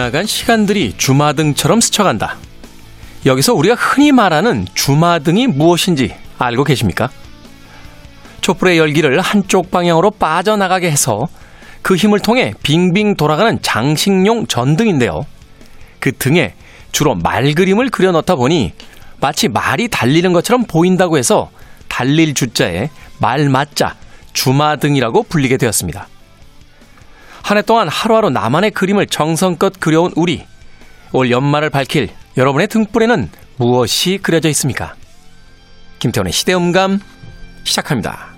지나간 시간들이 주마등처럼 스쳐간다. 여기서 우리가 흔히 말하는 주마등이 무엇인지 알고 계십니까? 촛불의 열기를 한쪽 방향으로 빠져나가게 해서 그 힘을 통해 빙빙 돌아가는 장식용 전등인데요. 그 등에 주로 말 그림을 그려 넣다 보니 마치 말이 달리는 것처럼 보인다고 해서 달릴 주자에 말 맞자 주마등이라고 불리게 되었습니다. 한 해 동안 하루하루 나만의 그림을 정성껏 그려온 우리. 올 연말을 밝힐 여러분의 등불에는 무엇이 그려져 있습니까? 김태원의 시대음감 시작합니다.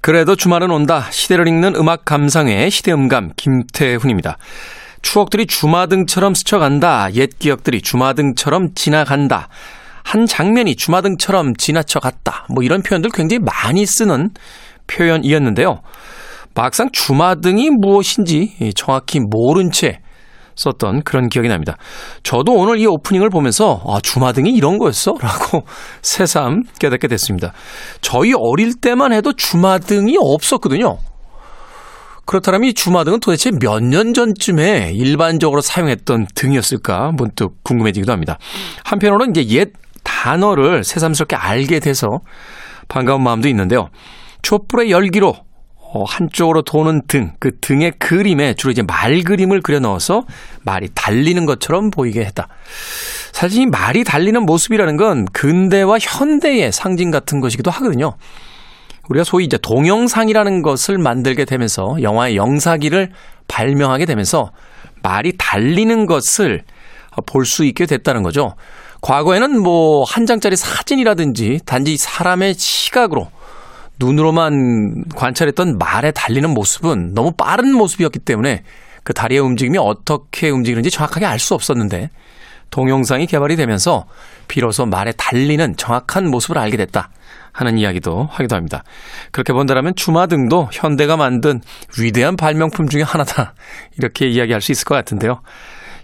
그래도 주말은 온다. 시대를 읽는 음악 감상회 시대음감 김태훈입니다. 추억들이 주마등처럼 스쳐간다. 옛 기억들이 주마등처럼 지나간다. 한 장면이 주마등처럼 지나쳐 갔다. 뭐 이런 표현들 굉장히 많이 쓰는 표현이었는데요. 막상 주마등이 무엇인지 정확히 모른 채 썼던 그런 기억이 납니다. 저도 오늘 이 오프닝을 보면서 아, 주마등이 이런 거였어? 라고 새삼 깨닫게 됐습니다. 저희 어릴 때만 해도 주마등이 없었거든요. 그렇다면 이 주마등은 도대체 몇 년 전쯤에 일반적으로 사용했던 등이었을까 문득 궁금해지기도 합니다. 한편으로는 이제 옛 단어를 새삼스럽게 알게 돼서 반가운 마음도 있는데요. 촛불의 열기로 어, 한쪽으로 도는 등, 그 등의 그림에 주로 이제 말 그림을 그려 넣어서 말이 달리는 것처럼 보이게 했다. 사실 이 말이 달리는 모습이라는 건 근대와 현대의 상징 같은 것이기도 하거든요. 우리가 소위 이제 동영상이라는 것을 만들게 되면서 영화의 영사기를 발명하게 되면서 말이 달리는 것을 볼 수 있게 됐다는 거죠. 과거에는 뭐 한 장짜리 사진이라든지 단지 사람의 시각으로 눈으로만 관찰했던 말에 달리는 모습은 너무 빠른 모습이었기 때문에 그 다리의 움직임이 어떻게 움직이는지 정확하게 알 수 없었는데 동영상이 개발이 되면서 비로소 말에 달리는 정확한 모습을 알게 됐다 하는 이야기도 하기도 합니다. 그렇게 본다면 주마등도 현대가 만든 위대한 발명품 중의 하나다 이렇게 이야기할 수 있을 것 같은데요.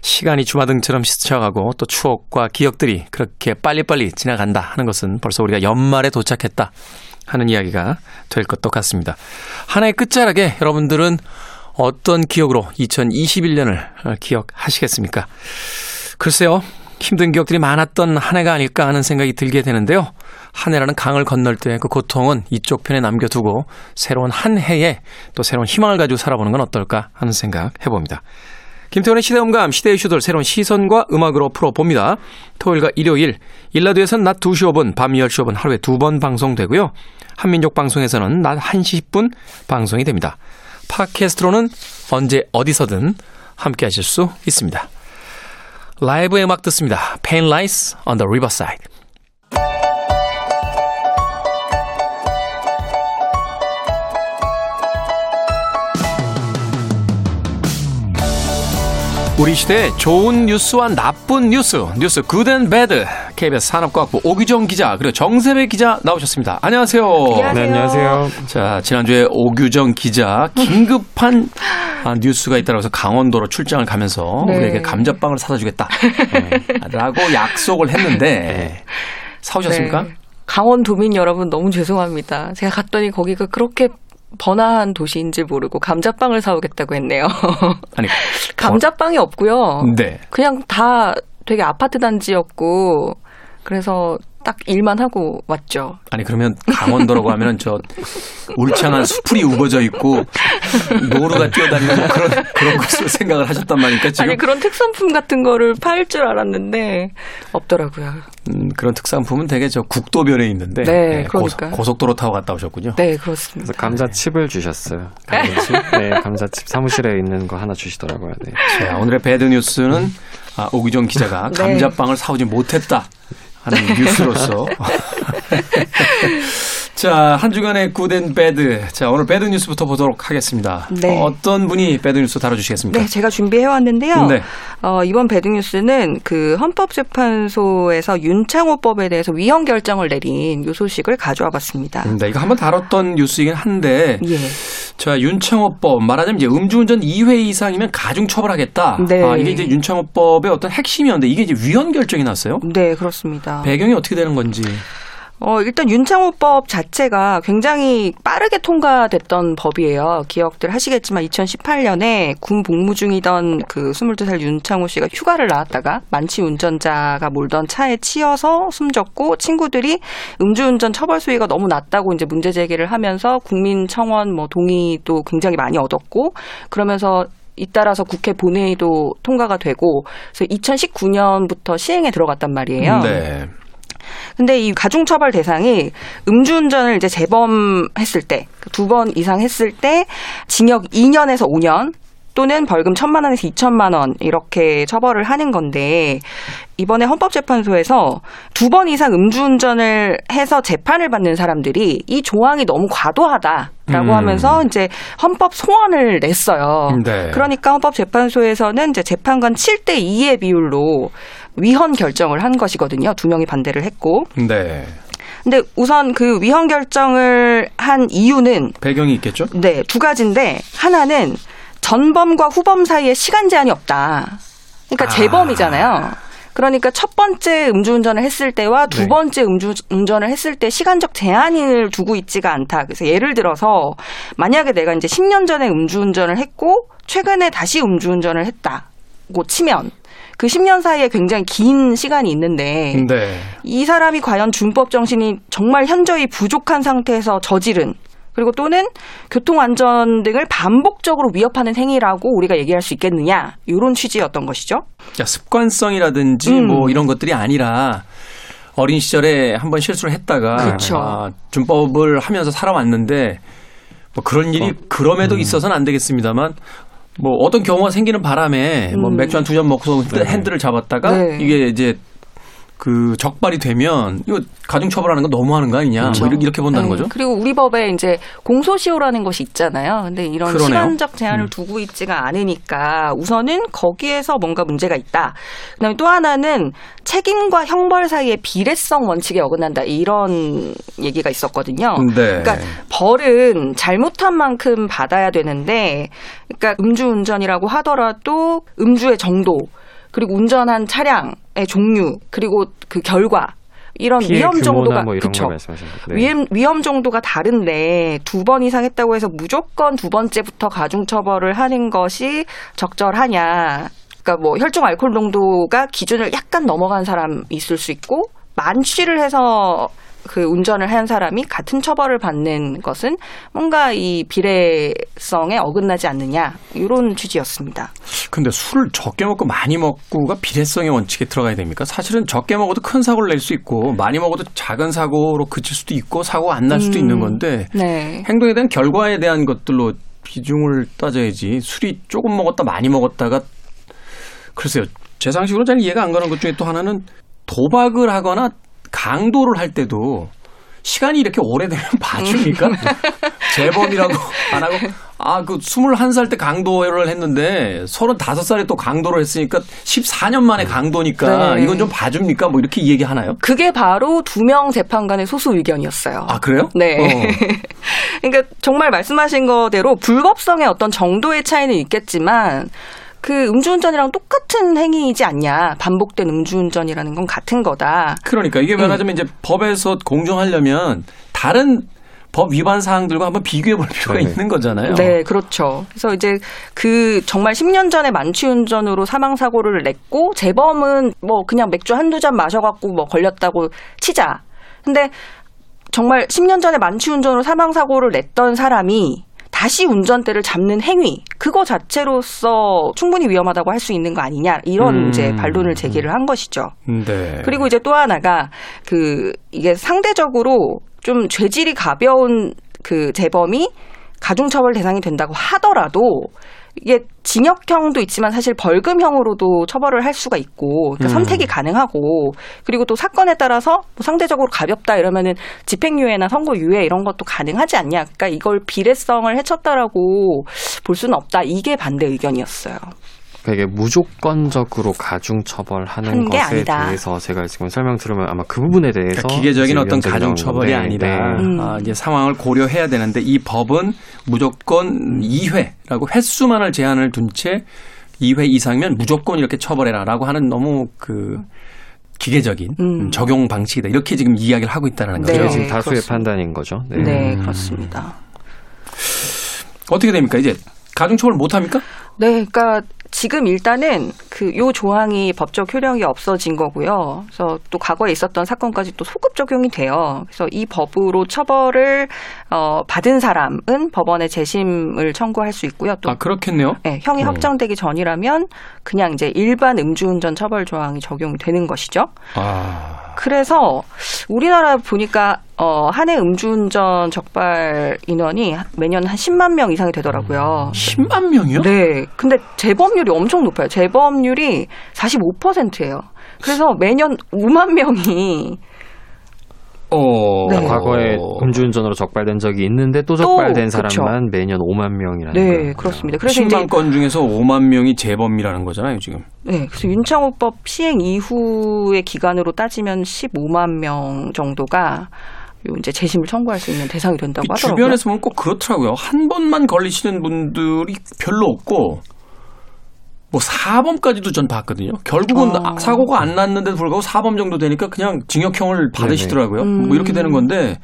시간이 주마등처럼 스쳐가고 또 추억과 기억들이 그렇게 빨리빨리 지나간다 하는 것은 벌써 우리가 연말에 도착했다 하는 이야기가 될 것도 같습니다. 하나의 끝자락에 여러분들은 어떤 기억으로 2021년을 기억하시겠습니까? 글쎄요, 힘든 기억들이 많았던 한 해가 아닐까 하는 생각이 들게 되는데요. 한 해라는 강을 건널 때 그 고통은 이쪽 편에 남겨두고 새로운 한 해에 또 새로운 희망을 가지고 살아보는 건 어떨까 하는 생각 해봅니다. 김태원의 시대음감, 시대 이슈들 새로운 시선과 음악으로 풀어봅니다. 토요일과 일요일, 일라디오에서는 낮 2시 5분, 밤 10시 5분 하루에 두 번 방송되고요. 한민족 방송에서는 낮 1시 10분 방송이 됩니다. 팟캐스트로는 언제 어디서든 함께 하실 수 있습니다. 라이브의 음악 듣습니다. Pain Lies on the Riverside. 우리 시대의 좋은 뉴스와 나쁜 뉴스, 뉴스 Good and Bad. KBS 산업과학부 오규정 기자 그리고 정세배 기자 나오셨습니다. 안녕하세요. 안녕하세요. 네, 안녕하세요. 자, 지난주에 오규정 기자 긴급한 아, 뉴스가 있다고 해서 강원도로 출장을 가면서 네. 우리에게 감자빵을 사다 주겠다. 네. 라고 약속을 했는데 사오셨습니까? 네. 강원도민 여러분 너무 죄송합니다. 제가 갔더니 거기가 그렇게 번화한 도시인지 모르고 감자빵을 사오겠다고 했네요. 아니 감자빵이 없고요. 네. 그냥 다 되게 아파트 단지였고 그래서 딱 일만 하고 왔죠. 아니 그러면 강원도라고 하면은 저 울창한 수풀이 우거져 있고 노루가 뛰어다니는 뭐 그런 그런 것으로 생각을 하셨단 말입니까 지금? 아니 그런 특산품 같은 거를 팔 줄 알았는데 없더라고요. 음, 그런 특산품은 되게 저 국도변에 있는데 네, 네 그러니까 고속, 도로 타고 갔다 오셨군요. 네 그렇습니다. 그래서 감자칩을 주셨어요. 감자칩? 네 감자칩 사무실에 있는 거 하나 주시더라고요. 네. 자 오늘의 배드 뉴스는 아, 오기정 기자가 네. 감자빵을 사오지 못했다. 하는 뉴스로서 자, 한 주간의 Good and Bad. 자, 오늘 bad news부터 보도록 하겠습니다. 네. 어, 떤 분이 bad news 다뤄주시겠습니까? 네, 제가 준비해 왔는데요. 네. 어, 이번 bad news는 그 헌법재판소에서 윤창호법에 대해서 위헌 결정을 내린 요 소식을 가져와 봤습니다. 네, 이거 한번 다뤘던 뉴스이긴 한데. 예. 자, 윤창호법 말하자면 이제 음주운전 2회 이상이면 가중 처벌하겠다. 네. 아, 이게 이제 윤창호법의 어떤 핵심이었는데 이게 이제 위헌 결정이 났어요? 네, 그렇습니다. 배경이 어떻게 되는 건지. 어, 일단 윤창호법 자체가 굉장히 빠르게 통과됐던 법이에요. 기억들 하시겠지만 2018년에 군 복무 중이던 그 22살 윤창호 씨가 휴가를 나왔다가 만취 운전자가 몰던 차에 치여서 숨졌고 친구들이 음주운전 처벌 수위가 너무 낮다고 이제 문제 제기를 하면서 국민청원 뭐 동의도 굉장히 많이 얻었고 그러면서 잇따라서 국회 본회의도 통과가 되고 그래서 2019년부터 시행에 들어갔단 말이에요. 네. 근데 이 가중처벌 대상이 음주운전을 이제 재범했을 때, 두 번 이상 했을 때 징역 2년에서 5년, 또는 벌금 천만 원에서 이천만 원 이렇게 처벌을 하는 건데 이번에 헌법재판소에서 두 번 이상 음주운전을 해서 재판을 받는 사람들이 이 조항이 너무 과도하다 라고 음. 하면서 이제 헌법 소원을 냈어요. 네. 그러니까 헌법재판소에서는 이제 재판관 7대 2의 비율로 위헌 결정을 한 것이거든요. 두 명이 반대를 했고. 네. 근데 우선 그 위헌 결정을 한 이유는 배경이 있겠죠? 네, 두 가지인데 하나는 전범과 후범 사이에 시간 제한이 없다. 그러니까 아. 재범이잖아요. 그러니까 첫 번째 음주운전을 했을 때와 두 네. 번째 음주운전을 했을 때 시간적 제한을 두고 있지가 않다. 그래서 예를 들어서 만약에 내가 이제 10년 전에 음주운전을 했고 최근에 다시 음주운전을 했다고 치면 그 10년 사이에 굉장히 긴 시간이 있는데 네. 이 사람이 과연 준법 정신이 정말 현저히 부족한 상태에서 저지른 그리고 또는 교통안전 등을 반복적으로 위협하는 행위라고 우리가 얘기할 수 있겠느냐 이런 취지였던 것이죠. 자, 습관성이라든지 음. 뭐 이런 것들이 아니라 어린 시절에 한번 실수를 했다가 그렇죠. 아, 준법을 하면서 살아왔는데 뭐 그런 일이 어. 그럼에도 음. 있어서는 안 되겠습니다만 뭐 어떤 경우가 생기는 바람에 뭐 음. 뭐 맥주 한 두 잔 먹고서 네. 핸들을 잡았다가 네. 이게 이제 그 적발이 되면 이거 가중 처벌하는 건 너무 하는 거 아니냐 뭐 그렇죠. 뭐 이렇게 본다는 네. 거죠. 그리고 우리 법에 이제 공소시효라는 것이 있잖아요. 근데 이런 그러네요. 시간적 제한을 음. 두고 있지가 않으니까 우선은 거기에서 뭔가 문제가 있다. 그다음에 또 하나는 책임과 형벌 사이의 비례성 원칙에 어긋난다 이런 얘기가 있었거든요. 네. 그러니까 벌은 잘못한 만큼 받아야 되는데, 그러니까 음주운전이라고 하더라도 음주의 정도 그리고 운전한 차량의 종류 그리고 그 결과 이런 위험 정도가 뭐 그쵸 네. 위험 위험 정도가 다른데 두 번 이상 했다고 해서 무조건 두 번째부터 가중 처벌을 하는 것이 적절하냐? 그러니까 뭐 혈중 알코올 농도가 기준을 약간 넘어간 사람 있을 수 있고 만취를 해서 그 운전을 한 사람이 같은 처벌을 받는 것은 뭔가 이 비례성에 어긋나지 않느냐 이런 취지였습니다. 근데 술을 적게 먹고 많이 먹고가 비례성의 원칙에 들어가야 됩니까? 사실은 적게 먹어도 큰 사고를 낼 수 있고 많이 먹어도 작은 사고로 그칠 수도 있고 사고가 안날 수도 음, 있는 건데 네. 행동에 대한 결과에 대한 것들로 비중을 따져야지 술이 조금 먹었다 많이 먹었다가 글쎄요 제 상식으로 잘 이해가 안 가는 것 중에 또 하나는 도박을 하거나 강도를 할 때도 시간이 이렇게 오래되면 봐줍니까? 재범이라고 안 하고 아 그 21살 때 강도를 했는데 35살에 또 강도를 했으니까 14년 만에 강도니까 네. 이건 좀 봐줍니까? 뭐 이렇게 얘기하나요? 그게 바로 두 명 재판관의 소수 의견이었어요. 아 그래요? 네. 어. 그러니까 정말 말씀하신 거대로 불법성의 어떤 정도의 차이는 있겠지만 그 음주운전이랑 똑같은 행위이지 않냐. 반복된 음주운전이라는 건 같은 거다. 그러니까 이게 말하자면 음. 이제 법에서 공정하려면 다른 법 위반 사항들과 한번 비교해 볼 필요가 네. 있는 거잖아요. 네, 그렇죠. 그래서 이제 그 정말 10년 전에 만취운전으로 사망 사고를 냈고 재범은 뭐 그냥 맥주 한두 잔 마셔갖고 뭐 걸렸다고 치자. 근데 정말 10년 전에 만취운전으로 사망 사고를 냈던 사람이 다시 운전대를 잡는 행위 그거 자체로서 충분히 위험하다고 할 수 있는 거 아니냐 이런 음. 이제 반론을 제기를 한 것이죠. 네. 그리고 이제 또 하나가 그 이게 상대적으로 좀 죄질이 가벼운 그 재범이 가중처벌 대상이 된다고 하더라도 이게 징역형도 있지만 사실 벌금형으로도 처벌을 할 수가 있고 그러니까 음. 선택이 가능하고 그리고 또 사건에 따라서 뭐 상대적으로 가볍다 이러면은 집행유예나 선고유예 이런 것도 가능하지 않냐. 그러니까 이걸 비례성을 해쳤다라고 볼 수는 없다. 이게 반대 의견이었어요. 그러니까 이게 무조건적으로 가중 처벌하는 것에 아니다. 대해서 제가 지금 설명 들으면 아마 그 부분에 대해서 그러니까 기계적인 어떤 가중 처벌이 아니라 네. 음. 아, 이제 상황을 고려해야 되는데 이 법은 무조건 2회라고 횟수만을 제한을 둔 채 2회 이상이면 무조건 이렇게 처벌해라라고 하는 너무 그 기계적인 음. 적용 방식이다. 이렇게 지금 이야기를 하고 있다는 네, 거죠. 네, 지금 다수의 그렇습니다. 판단인 거죠. 네, 네 그렇습니다. 어떻게 됩니까? 이제 가중처벌 못 합니까? 네, 그러니까 지금 일단은 그 요 조항이 법적 효력이 없어진 거고요. 그래서 또 과거에 있었던 사건까지 또 소급 적용이 돼요. 그래서 이 법으로 처벌을 어 받은 사람은 법원에 재심을 청구할 수 있고요. 또 아, 그렇겠네요. 네, 형이 음. 확정되기 전이라면 그냥 이제 일반 음주운전 처벌 조항이 적용이 되는 것이죠. 아. 그래서 우리나라 보니까 어, 한 해 음주운전 적발 인원이 매년 한 10만 명 이상이 되더라고요. 10만 명이요? 네. 근데 재범률이 엄청 높아요. 재범률이 45%예요. 그래서 매년 5만 명이 어, 네. 과거에 음주운전으로 적발된 적이 있는데 또 적발된 또, 사람만 그쵸. 매년 5만 명이라는 네, 거예요. 그렇습니다. 그래서 10만 건 중에서 5만 명이 재범이라는 거잖아요, 지금. 네, 그래서 윤창호법 시행 이후의 기간으로 따지면 15만 명 정도가 이제 재심을 청구할 수 있는 대상이 된다고 하더라고요. 주변에서 보면 꼭 그렇더라고요. 한 번만 걸리시는 분들이 별로 없고 뭐 4범까지도 전 봤거든요. 결국은 어. 사고가 안 났는데도 불구하고 4범 정도 되니까 그냥 징역형을 받으시더라고요. 음. 뭐 이렇게 되는 건데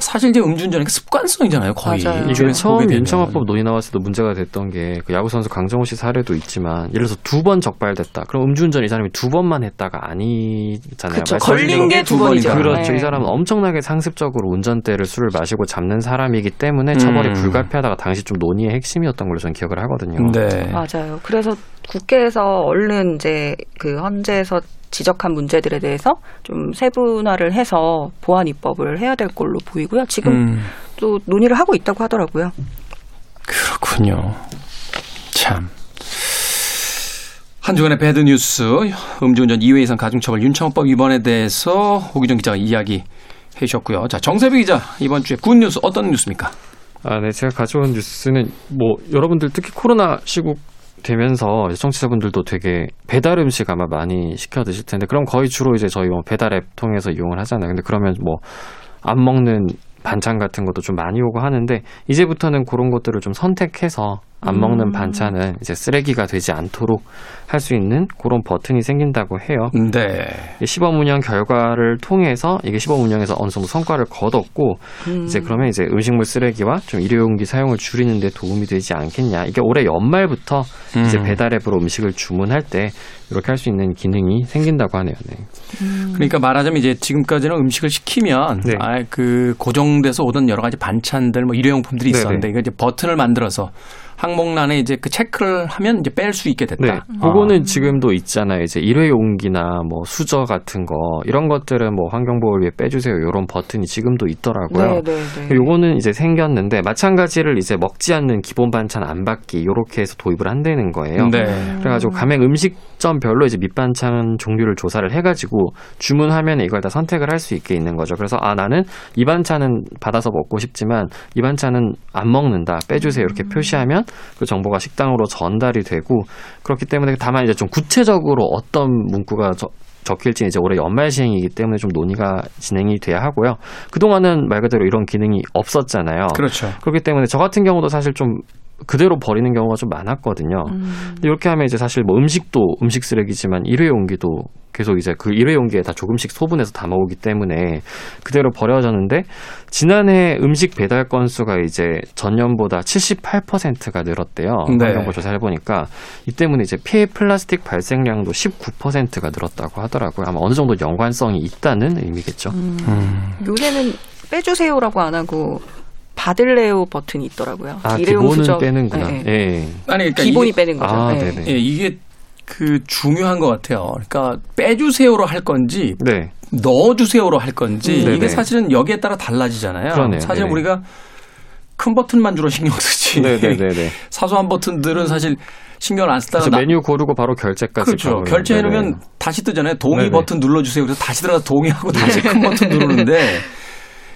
사실 이제 음주운전이 습관성이잖아요, 거의. 맞아요. 이게 처음 윤창호법 논의 나왔을 때 문제가 됐던 게 그 야구 선수 강정호 씨 사례도 있지만 예를 들어서 두 번 적발됐다. 그럼 음주운전 이 사람이 두 번만 했다가 아니잖아요. 그쵸, 걸린 게 두 번이죠. 그렇죠. 네. 이 사람은 엄청나게 상습적으로 운전대를 술을 마시고 잡는 사람이기 때문에 처벌이 음. 불가피하다가 당시 좀 논의의 핵심이었던 걸로 저는 기억을 하거든요. 네. 맞아요. 그래서 국회에서 얼른 이제 그 헌재에서 지적한 문제들에 대해서 좀 세분화를 해서 보완 입법을 해야 될 걸로 보이고요. 지금 음. 또 논의를 하고 있다고 하더라고요. 그렇군요. 참. 한 주간의 bad news, 음주운전 2회 이상 가중처벌 윤창호법 위헌에 대해서 오기정 기자가 이야기 해 주셨고요. 자, 정세비 기자, 이번 주에 good news 어떤 뉴스입니까? 아, 네. 제가 가져온 뉴스는 뭐 여러분들 특히 코로나 시국 되면서 청취자분들도 되게 배달 음식 아마 많이 시켜 드실 텐데 그럼 거의 주로 이제 저희 뭐 배달 앱 통해서 이용을 하잖아요. 근데 그러면 뭐 안 먹는 반찬 같은 것도 좀 많이 오고 하는데 이제부터는 그런 것들을 좀 선택해서 안 먹는 음. 반찬은 이제 쓰레기가 되지 않도록 할 수 있는 그런 버튼이 생긴다고 해요. 네. 시범 운영 결과를 통해서 이게 시범 운영에서 어느 정도 성과를 거뒀고 음. 이제 그러면 이제 음식물 쓰레기와 좀 일회용기 사용을 줄이는 데 도움이 되지 않겠냐. 이게 올해 연말부터 음. 이제 배달 앱으로 음식을 주문할 때 이렇게 할 수 있는 기능이 생긴다고 하네요. 네. 음. 그러니까 말하자면 이제 지금까지는 음식을 시키면 네. 아 그 고정돼서 오던 여러 가지 반찬들 뭐 일회용품들이 있었는데 네네. 이거 이제 버튼을 만들어서 항목란에 이제 그 체크를 하면 이제 뺄 수 있게 됐다. 네. 그거는 아. 지금도 있잖아요. 이제 일회용기나 뭐 수저 같은 거 이런 것들은 뭐 환경보호를 위해 빼주세요. 이런 버튼이 지금도 있더라고요. 네, 네, 네. 요거는 이제 생겼는데 마찬가지를 이제 먹지 않는 기본 반찬 안 받기 이렇게 해서 도입을 한다는 거예요. 네. 그래가지고 가맹 음식점별로 이제 밑반찬 종류를 조사를 해가지고 주문하면 이걸 다 선택을 할 수 있게 있는 거죠. 그래서 아 나는 이 반찬은 받아서 먹고 싶지만 이 반찬은 안 먹는다 빼주세요 이렇게 음. 표시하면 그 정보가 식당으로 전달이 되고 그렇기 때문에 다만 이제 좀 구체적으로 어떤 문구가 저, 적힐지 이제 올해 연말 시행이기 때문에 좀 논의가 진행이 돼야 하고요. 그동안은 말 그대로 이런 기능이 없었잖아요. 그렇죠. 그렇기 때문에 저 같은 경우도 사실 좀 그대로 버리는 경우가 좀 많았거든요. 음. 근데 이렇게 하면 이제 사실 뭐 음식도 음식 쓰레기지만 일회용기도 계속 이제 그 일회용기에 다 조금씩 소분해서 담아오기 때문에 그대로 버려졌는데 지난해 음식 배달 건수가 이제 전년보다 78%가 늘었대요. 네. 환경부 조사를 해보니까 이 때문에 이제 폐 플라스틱 발생량도 19%가 늘었다고 하더라고요. 아마 어느 정도 연관성이 있다는 의미겠죠. 음. 음. 요새는 빼주세요라고 안 하고 받을래요 버튼이 있더라고요. 아, 기본은 수저. 빼는구나. 네. 네. 아니, 그러니까 기본이 이게, 빼는 거죠. 아, 네. 네. 이게 그 중요한 것 같아요. 그러니까 빼주세요로 할 건지 네. 넣어주세요로 할 건지 음, 이게 사실은 여기에 따라 달라지잖아요. 그러네요. 사실 네네. 우리가 큰 버튼만 주로 신경 쓰지. 네네네. 사소한 버튼들은 사실 신경을 안 쓰다가 나... 메뉴 고르고 바로 결제까지. 그렇죠. 결제해 놓으면 다시 뜨잖아요. 동의 네네. 버튼 눌러 주세요. 그래서 다시 들어가서 동의하고 다시 큰 버튼 누르는데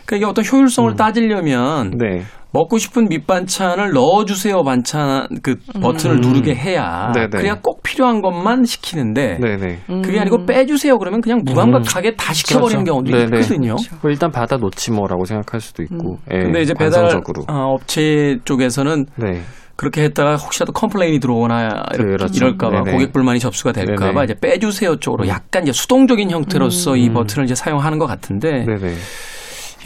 그러니까 이게 어떤 효율성을 음. 따지려면 네. 먹고 싶은 밑반찬을 넣어주세요 반찬 그 버튼을 음. 누르게 해야 네네. 그래야 꼭 필요한 것만 시키는데 네네. 그게 아니고 음. 빼주세요 그러면 그냥 무감각하게 음. 다 시켜버리는 그렇죠. 경우도 네네. 있거든요. 그렇죠. 일단 받아 놓지 뭐라고 생각할 수도 있고. 음. 예, 근데 이제 배달 어, 업체 쪽에서는 네. 그렇게 했다가 혹시라도 complain이 들어오나 그렇죠. 이럴까봐 고객 불만이 접수가 될까봐 이제 빼주세요 쪽으로 약간 이제 수동적인 형태로서 이 음. 버튼을 이제 사용하는 것 같은데.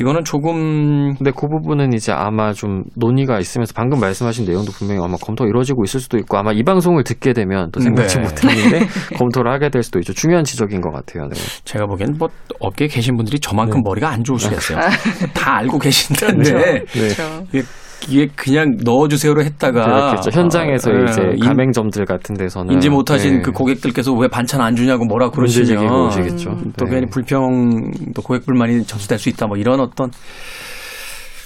이거는 조금 근데 그 부분은 이제 아마 좀 논의가 있으면서 방금 말씀하신 내용도 분명히 아마 검토가 이루어지고 있을 수도 있고 아마 이 방송을 듣게 되면 또 생각지 네. 못했는데 검토를 하게 될 수도 있죠. 중요한 지적인 것 같아요. 네. 제가 보기엔 뭐 업계에 계신 분들이 저만큼 네. 머리가 안 좋으시겠어요. 다 알고 계신데 네. 네. 이게 그냥 넣어주세요로 했다가 그렇겠죠. 현장에서 아, 이제 가맹점들 같은 데서는 인지 못하신 네. 그 고객들께서 왜 반찬 안 주냐고 뭐라 그러시면 오시겠죠. 음, 또 네. 괜히 불평 또 고객 불만이 접수될 수 있다 뭐 이런 어떤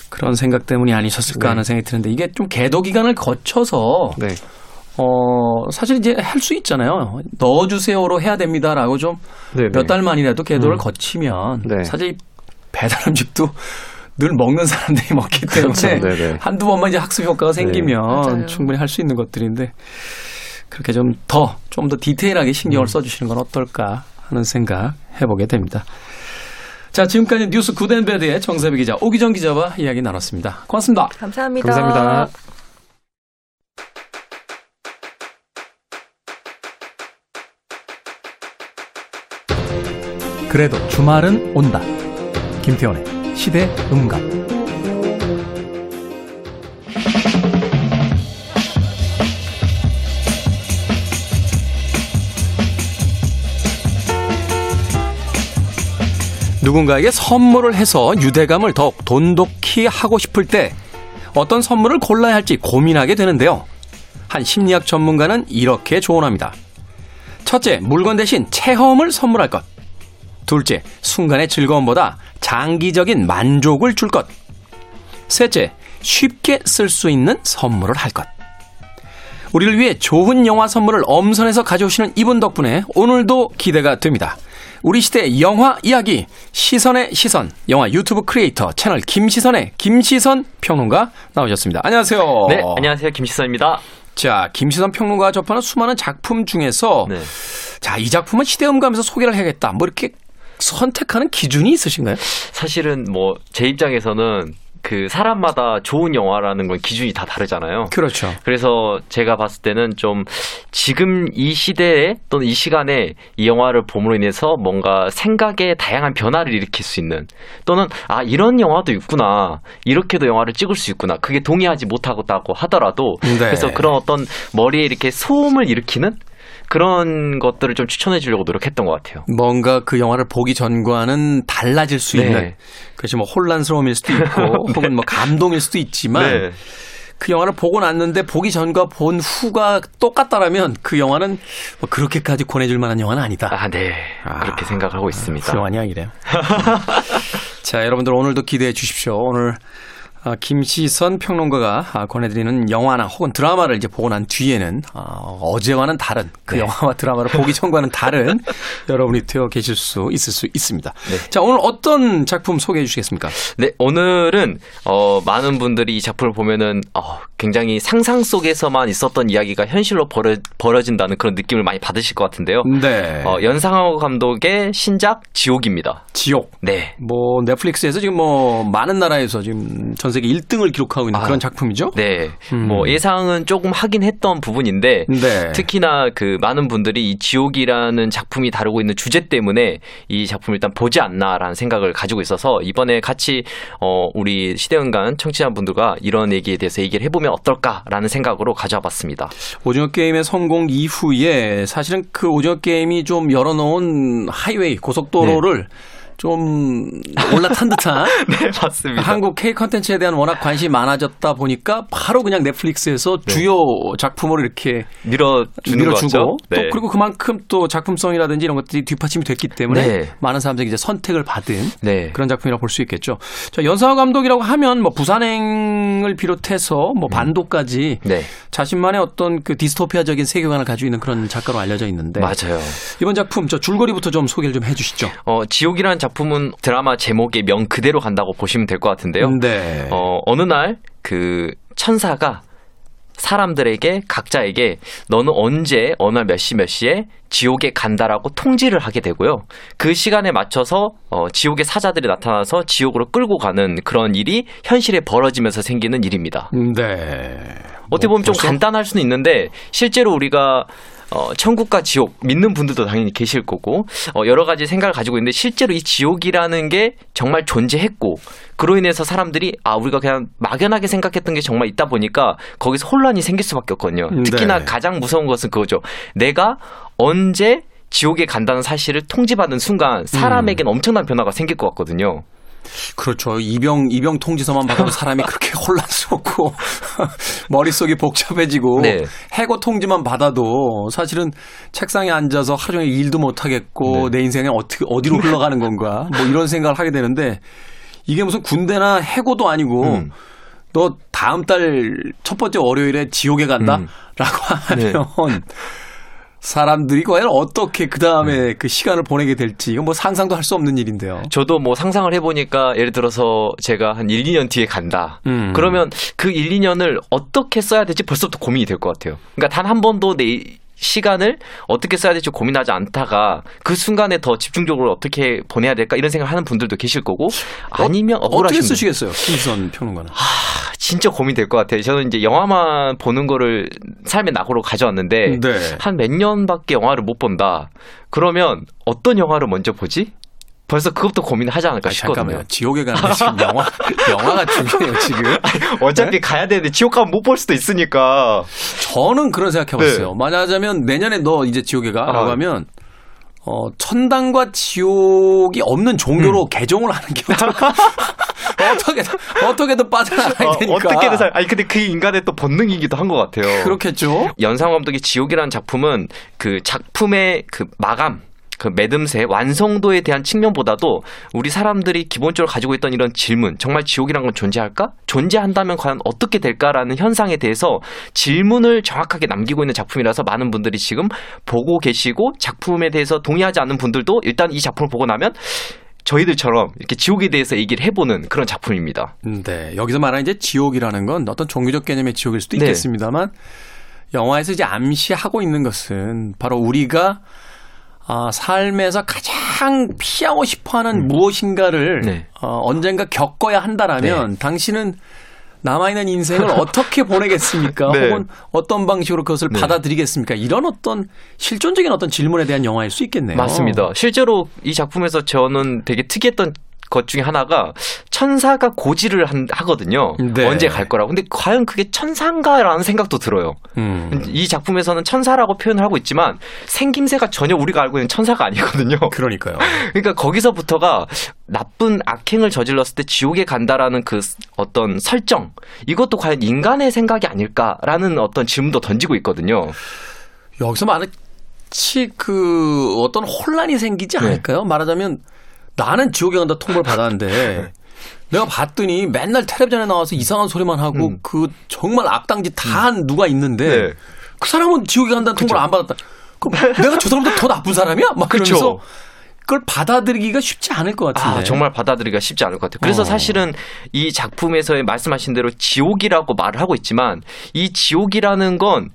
그런 생각 때문이 아니셨을까 네. 하는 생각이 드는데 이게 좀 계도 기간을 거쳐서 네. 어, 사실 이제 할 수 있잖아요. 넣어주세요로 해야 됩니다라고 좀 몇 달만이라도 계도를 음. 거치면 네. 사실 배달 음식도 늘 먹는 사람들이 먹기 때문에 그렇죠. 한두 번만 이제 학습 효과가 생기면 네. 충분히 할 수 있는 것들인데 그렇게 좀 더 좀 더 디테일하게 신경을 음. 써주시는 건 어떨까 하는 생각 해보게 됩니다. 자, 지금까지 뉴스 Good and Bad의 정세배 기자, 오기정 기자와 이야기 나눴습니다. 고맙습니다. 감사합니다. 감사합니다. 그래도 주말은 온다. 김태훈의 시대 음감 누군가에게 선물을 해서 유대감을 더욱 돈독히 하고 싶을 때 어떤 선물을 골라야 할지 고민하게 되는데요. 한 심리학 전문가는 이렇게 조언합니다. 첫째, 물건 대신 체험을 선물할 것. 둘째, 순간의 즐거움보다 장기적인 만족을 줄 것. 셋째, 쉽게 쓸 수 있는 선물을 할 것. 우리를 위해 좋은 영화 선물을 엄선해서 가져오시는 이분 덕분에 오늘도 기대가 됩니다. 우리 시대 영화 이야기 시선의 시선 영화 유튜브 크리에이터 채널 김시선의 김시선 평론가 나오셨습니다. 안녕하세요. 네, 안녕하세요. 김시선입니다. 자, 김시선 평론가가 접하는 수많은 작품 중에서 네. 자, 이 작품은 시대음감에서 소개를 해야겠다. 뭐 이렇게 선택하는 기준이 있으신가요? 사실은 뭐 제 입장에서는 그 사람마다 좋은 영화라는 건 기준이 다 다르잖아요. 그렇죠. 그래서 제가 봤을 때는 좀 지금 이 시대에 또는 이 시간에 이 영화를 봄으로 인해서 뭔가 생각에 다양한 변화를 일으킬 수 있는 또는 아 이런 영화도 있구나 이렇게도 영화를 찍을 수 있구나 그게 동의하지 못하고 하더라도 네. 그래서 그런 어떤 머리에 이렇게 소음을 일으키는 그런 것들을 좀 추천해 주려고 노력했던 것 같아요. 뭔가 그 영화를 보기 전과는 달라질 수 네. 있는 그렇지 뭐 혼란스러움일 수도 있고 네. 혹은 뭐 감동일 수도 있지만 네. 그 영화를 보고 났는데 보기 전과 본 후가 똑같다라면 그 영화는 뭐 그렇게까지 권해줄 만한 영화는 아니다. 아, 네. 아, 그렇게 생각하고 있습니다. 훌륭한 이야기래요. 자, 여러분들 오늘도 기대해 주십시오. 오늘 아, 김시선 평론가가 아, 권해드리는 영화나 혹은 드라마를 이제 보고 난 뒤에는 어, 어제와는 다른 그 네. 영화와 드라마를 보기 전과는 다른 여러분이 되어 계실 수 있을 수 있습니다. 네. 자 오늘 어떤 작품 소개해 주시겠습니까? 네 오늘은 어, 많은 분들이 이 작품을 보면은 어, 굉장히 상상 속에서만 있었던 이야기가 현실로 벌어, 벌어진다는 그런 느낌을 많이 받으실 것 같은데요. 네. 어, 연상호 감독의 신작 지옥입니다. 지옥. 네. 뭐 넷플릭스에서 지금 뭐 많은 나라에서 지금 전 세계 1등을 기록하고 있는 아, 그런 작품이죠. 네. 음. 뭐 예상은 조금 하긴 했던 부분인데 네. 특히나 그 많은 분들이 이 지옥이라는 작품이 다루고 있는 주제 때문에 이 작품을 일단 보지 않나라는 생각을 가지고 있어서 이번에 같이 어 우리 시대은간 청취자분들과 이런 얘기에 대해서 얘기를 해보면 어떨까라는 생각으로 가져와 봤습니다. 오징어 게임의 성공 이후에 사실은 그 오징어 게임이 좀 열어놓은 하이웨이 고속도로를 네. 좀 올라탄 듯한 네, 맞습니다. 한국 K 컨텐츠에 대한 워낙 관심이 많아졌다 보니까 바로 그냥 넷플릭스에서 네. 주요 작품으로 이렇게 밀어주는 밀어주고 네. 또 그리고 그만큼 또 작품성이라든지 이런 것들이 뒷받침이 됐기 때문에 네. 많은 사람들이 이제 선택을 받은 네. 그런 작품이라고 볼 수 있겠죠. 자, 연상호 감독이라고 하면 뭐 부산행을 비롯해서 뭐 음. 반도까지 네. 자신만의 어떤 그 디스토피아적인 세계관을 가지고 있는 그런 작가로 알려져 있는데 맞아요. 이번 작품 저 줄거리부터 좀 소개를 좀 해주시죠. 어, 지옥이라는 작품 작품은 드라마 제목의 명 그대로 간다고 보시면 될 것 같은데요. 네. 어, 어느 날 그 천사가 사람들에게 각자에게 너는 언제 어느 날몇시 몇 시에 지옥에 간다라고 통지를 하게 되고요. 그 시간에 맞춰서 어, 지옥의 사자들이 나타나서 지옥으로 끌고 가는 그런 일이 현실에 벌어지면서 생기는 일입니다. 네. 어떻게 보면 뭐, 좀 간단할 수는 있는데 실제로 우리가 어, 천국과 지옥 믿는 분들도 당연히 계실 거고 어, 여러 가지 생각을 가지고 있는데 실제로 이 지옥이라는 게 정말 존재했고 그로 인해서 사람들이 아 우리가 그냥 막연하게 생각했던 게 정말 있다 보니까 거기서 혼란이 생길 수밖에 없거든요. 음, 특히나 네. 가장 무서운 것은 그거죠. 내가 언제 지옥에 간다는 사실을 통지받는 순간 사람에겐 음. 엄청난 변화가 생길 것 같거든요. 그렇죠. 이병 이병 통지서만 받아도 사람이 그렇게 혼란스럽고 머릿속이 복잡해지고 네. 해고 통지만 받아도 사실은 책상에 앉아서 하루 종일 일도 못 하겠고 네. 내 인생에 어떻게 어디로 흘러가는 건가 뭐 이런 생각을 하게 되는데 이게 무슨 군대나 해고도 아니고 음. 너 다음 달 첫 번째 월요일에 지옥에 간다라고 음. 네. 하면 네. 사람들이 과연 어떻게 그 다음에 네. 그 시간을 보내게 될지 이건 뭐 상상도 할 수 없는 일인데요. 저도 뭐 상상을 해보니까 예를 들어서 제가 한 1, 2년 뒤에 간다. 음. 그러면 그 1, 2년을 어떻게 써야 될지 벌써부터 고민이 될 것 같아요. 그러니까 단 한 번도 내 시간을 어떻게 써야 될지 고민하지 않다가 그 순간에 더 집중적으로 어떻게 보내야 될까 이런 생각을 하는 분들도 계실 거고 아니면 어, 어떻게 쓰시겠어요? 김선 평론가는. 하, 진짜 고민될 것 같아요. 저는 이제 영화만 보는 거를 삶의 낙으로 가져왔는데 네. 한몇 년밖에 영화를 못 본다. 그러면 어떤 영화를 먼저 보지? 벌써 그것도 고민하지 않을까 아, 싶거든요. 잠깐만요. 지옥에 가는 지금 영화 영화가 중요해요 지금. 아니, 어차피 네? 가야 되는데 지옥 가면 못 볼 수도 있으니까. 저는 그런 생각해봤어요. 네. 만약하자면 내년에 너 이제 지옥에 가라고 아. 하면 어 천당과 지옥이 없는 종교로 음. 개종을 하는 게 어떨까? 어떻게든 어떻게든 빠져나가야 어, 되니까. 어떻게든 살. 아니 근데 그 인간의 또 본능이기도 한 것 같아요. 그렇겠죠. 연상 감독의 지옥이라는 작품은 그 작품의 그 마감 그 매듭새 완성도에 대한 측면보다도 우리 사람들이 기본적으로 가지고 있던 이런 질문 정말 지옥이란 건 존재할까? 존재한다면 과연 어떻게 될까라는 현상에 대해서 질문을 정확하게 남기고 있는 작품이라서 많은 분들이 지금 보고 계시고 작품에 대해서 동의하지 않는 분들도 일단 이 작품을 보고 나면 저희들처럼 이렇게 지옥에 대해서 얘기를 해보는 그런 작품입니다. 네. 여기서 말하는 이제 지옥이라는 건 어떤 종교적 개념의 지옥일 수도 네. 있겠습니다만 네. 영화에서 이제 암시하고 있는 것은 바로 우리가 아, 삶에서 가장 피하고 싶어 하는 음. 무엇인가를 네. 어, 언젠가 겪어야 한다라면 네. 당신은 남아있는 인생을 어떻게 보내겠습니까? 네. 혹은 어떤 방식으로 그것을 네. 받아들이겠습니까? 이런 어떤 실존적인 어떤 질문에 대한 영화일 수 있겠네요. 맞습니다. 실제로 이 작품에서 저는 되게 특이했던 것 중에 하나가 천사가 고지를 한, 하거든요. 네. 언제 갈 거라고. 근데 과연 그게 천사인가라는 생각도 들어요. 음. 이 작품에서는 천사라고 표현을 하고 있지만 생김새가 전혀 우리가 알고 있는 천사가 아니거든요. 그러니까요. 그러니까 거기서부터가 나쁜 악행을 저질렀을 때 지옥에 간다라는 그 어떤 설정 이것도 과연 인간의 생각이 아닐까라는 어떤 질문도 던지고 있거든요. 여기서 마치 그 어떤 혼란이 생기지 네. 않을까요? 네. 말하자면 나는 지옥에 간다 통보를 받았는데 내가 봤더니 맨날 텔레비전에 나와서 이상한 소리만 하고 음. 그 정말 악당짓 다한 음. 누가 있는데 네. 그 사람은 지옥에 간다는 통보를 안 받았다. 그럼 내가 저 사람보다 더 나쁜 사람이야? 막 그러면서 그걸 받아들이기가 쉽지 않을 것 같은데. 아, 정말 받아들이기가 쉽지 않을 것 같아요. 그래서 어. 사실은 이 작품에서의 말씀하신 대로 지옥이라고 말을 하고 있지만 이 지옥이라는 건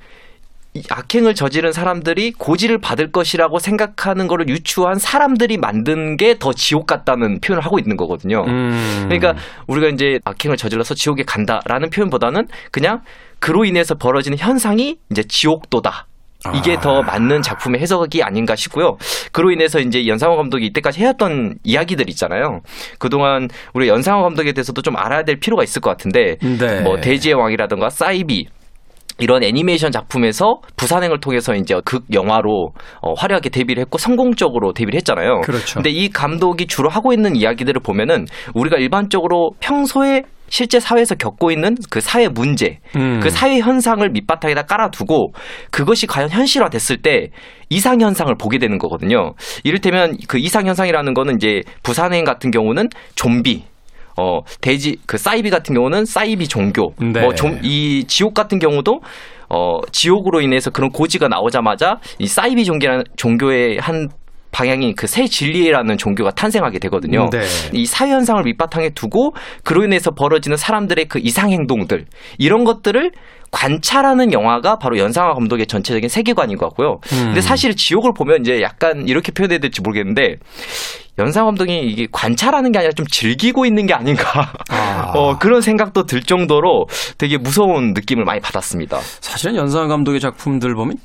악행을 저지른 사람들이 고지를 받을 것이라고 생각하는 거를 유추한 사람들이 만든 게 더 지옥 같다는 표현을 하고 있는 거거든요. 음. 그러니까 우리가 이제 악행을 저질러서 지옥에 간다라는 표현보다는 그냥 그로 인해서 벌어지는 현상이 이제 지옥도다. 이게 아. 더 맞는 작품의 해석이 아닌가 싶고요. 그로 인해서 이제 연상호 감독이 이때까지 해왔던 이야기들 있잖아요. 그동안 우리 연상호 감독에 대해서도 좀 알아야 될 필요가 있을 것 같은데, 네. 뭐 대지의 왕이라든가 사이비, 이런 애니메이션 작품에서 부산행을 통해서 이제 극 영화로 어, 화려하게 데뷔를 했고 성공적으로 데뷔를 했잖아요. 그렇죠. 근데 이 감독이 주로 하고 있는 이야기들을 보면은 우리가 일반적으로 평소에 실제 사회에서 겪고 있는 그 사회 문제, 음. 그 사회 현상을 밑바탕에다 깔아두고 그것이 과연 현실화 됐을 때 이상 현상을 보게 되는 거거든요. 이를테면 그 이상 현상이라는 거는 이제 부산행 같은 경우는 좀비, 어 돼지 그 사이비 같은 경우는 사이비 종교 네. 뭐이 지옥 같은 경우도 어 지옥으로 인해서 그런 고지가 나오자마자 이 사이비 종교라는 종교의 한 방향이 그새 진리라는 종교가 탄생하게 되거든요. 네. 이 사회 현상을 밑바탕에 두고 그로 인해서 벌어지는 사람들의 그 이상 행동들 이런 것들을 관찰하는 영화가 바로 연상화 감독의 전체적인 세계관인 것 같고요. 음. 근데 사실 지옥을 보면 이제 약간 이렇게 표현해야 될지 모르겠는데 연상 감독이 이게 관찰하는 게 아니라 좀 즐기고 있는 게 아닌가 아. 어, 그런 생각도 들 정도로 되게 무서운 느낌을 많이 받았습니다. 사실은 연상 감독의 작품들 보면